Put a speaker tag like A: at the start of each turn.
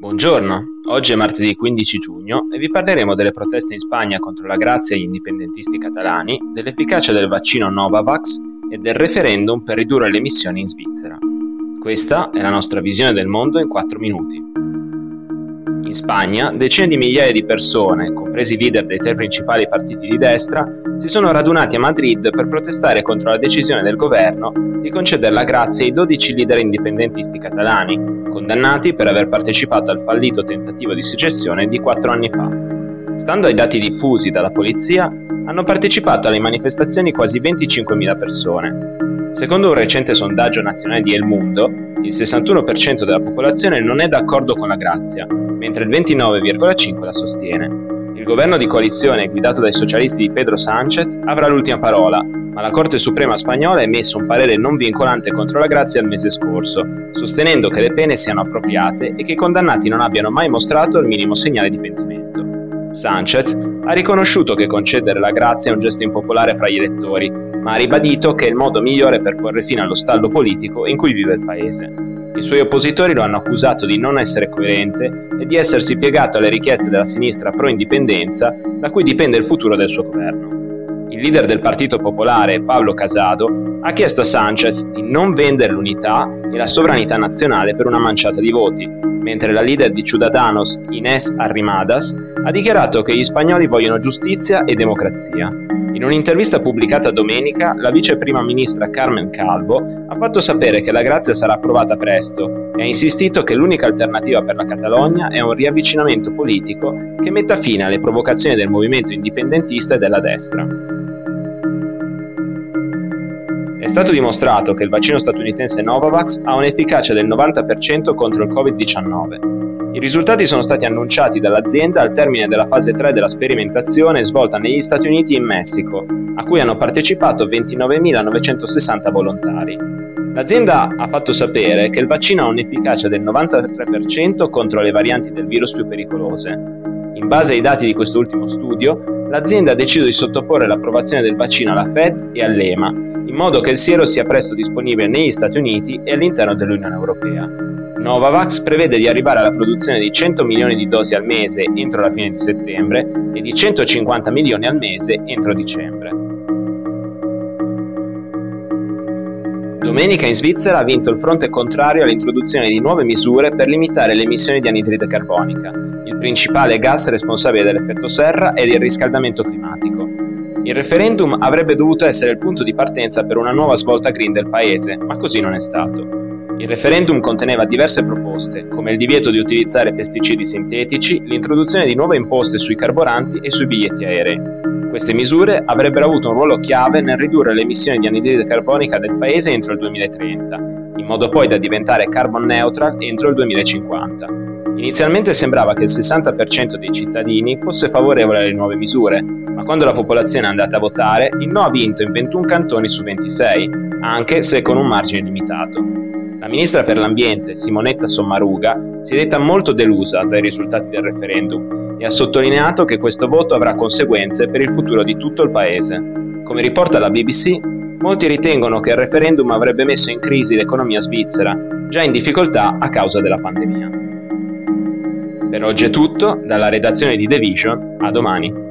A: Buongiorno, oggi è martedì 15 giugno e vi parleremo delle proteste in Spagna contro la grazia agli indipendentisti catalani, dell'efficacia del vaccino Novavax e del referendum per ridurre le emissioni in Svizzera. Questa è la nostra visione del mondo in 4 minuti. In Spagna, decine di migliaia di persone, compresi i leader dei tre principali partiti di destra, si sono radunati a Madrid per protestare contro la decisione del governo di concedere la grazia ai 12 leader indipendentisti catalani, condannati per aver partecipato al fallito tentativo di secessione di quattro anni fa. Stando ai dati diffusi dalla polizia, hanno partecipato alle manifestazioni quasi 25.000 persone. Secondo un recente sondaggio nazionale di El Mundo, il 61% della popolazione non è d'accordo con la grazia, mentre il 29,5% la sostiene. Il governo di coalizione guidato dai socialisti di Pedro Sánchez avrà l'ultima parola, ma la Corte Suprema spagnola ha emesso un parere non vincolante contro la grazia il mese scorso, sostenendo che le pene siano appropriate e che i condannati non abbiano mai mostrato il minimo segnale di pentimento. Sanchez ha riconosciuto che concedere la grazia è un gesto impopolare fra gli elettori, ma ha ribadito che è il modo migliore per porre fine allo stallo politico in cui vive il paese. I suoi oppositori lo hanno accusato di non essere coerente e di essersi piegato alle richieste della sinistra pro-indipendenza da cui dipende il futuro del suo governo. Il leader del Partito Popolare, Pablo Casado, ha chiesto a Sanchez di non vendere l'unità e la sovranità nazionale per una manciata di voti, mentre la leader di Ciudadanos, Inés Arrimadas, ha dichiarato che gli spagnoli vogliono giustizia e democrazia. In un'intervista pubblicata domenica, la vice prima ministra Carmen Calvo ha fatto sapere che la grazia sarà approvata presto e ha insistito che l'unica alternativa per la Catalogna è un riavvicinamento politico che metta fine alle provocazioni del movimento indipendentista e della destra. È stato dimostrato che il vaccino statunitense Novavax ha un'efficacia del 90% contro il Covid-19 i risultati sono stati annunciati dall'azienda al termine della fase 3 della sperimentazione svolta negli Stati Uniti e in Messico, a cui hanno partecipato 29.960 volontari. L'azienda ha fatto sapere che il vaccino ha un'efficacia del 93% contro le varianti del virus più pericolose. In base ai dati di quest'ultimo studio, l'azienda ha deciso di sottoporre l'approvazione del vaccino alla Fed e all'EMA, in modo che il siero sia presto disponibile negli Stati Uniti e all'interno dell'Unione Europea. Novavax prevede di arrivare alla produzione di 100 milioni di dosi al mese entro la fine di settembre e di 150 milioni al mese entro dicembre. Domenica in Svizzera ha vinto il fronte contrario all'introduzione di nuove misure per limitare le emissioni di anidride carbonica, il principale gas responsabile dell'effetto serra e del riscaldamento climatico. Il referendum avrebbe dovuto essere il punto di partenza per una nuova svolta green del paese, ma così non è stato. Il referendum conteneva diverse proposte, come il divieto di utilizzare pesticidi sintetici, l'introduzione di nuove imposte sui carburanti e sui biglietti aerei. Queste misure avrebbero avuto un ruolo chiave nel ridurre le emissioni di anidride carbonica del paese entro il 2030, in modo poi da diventare carbon neutral entro il 2050. Inizialmente sembrava che il 60% dei cittadini fosse favorevole alle nuove misure, ma quando la popolazione è andata a votare, il no ha vinto in 21 cantoni su 26, anche se con un margine limitato. La ministra per l'ambiente, Simonetta Sommaruga, si è detta molto delusa dai risultati del referendum e ha sottolineato che questo voto avrà conseguenze per il futuro di tutto il paese. Come riporta la BBC, molti ritengono che il referendum avrebbe messo in crisi l'economia svizzera, già in difficoltà a causa della pandemia. Per oggi è tutto, dalla redazione di The Vision, a domani.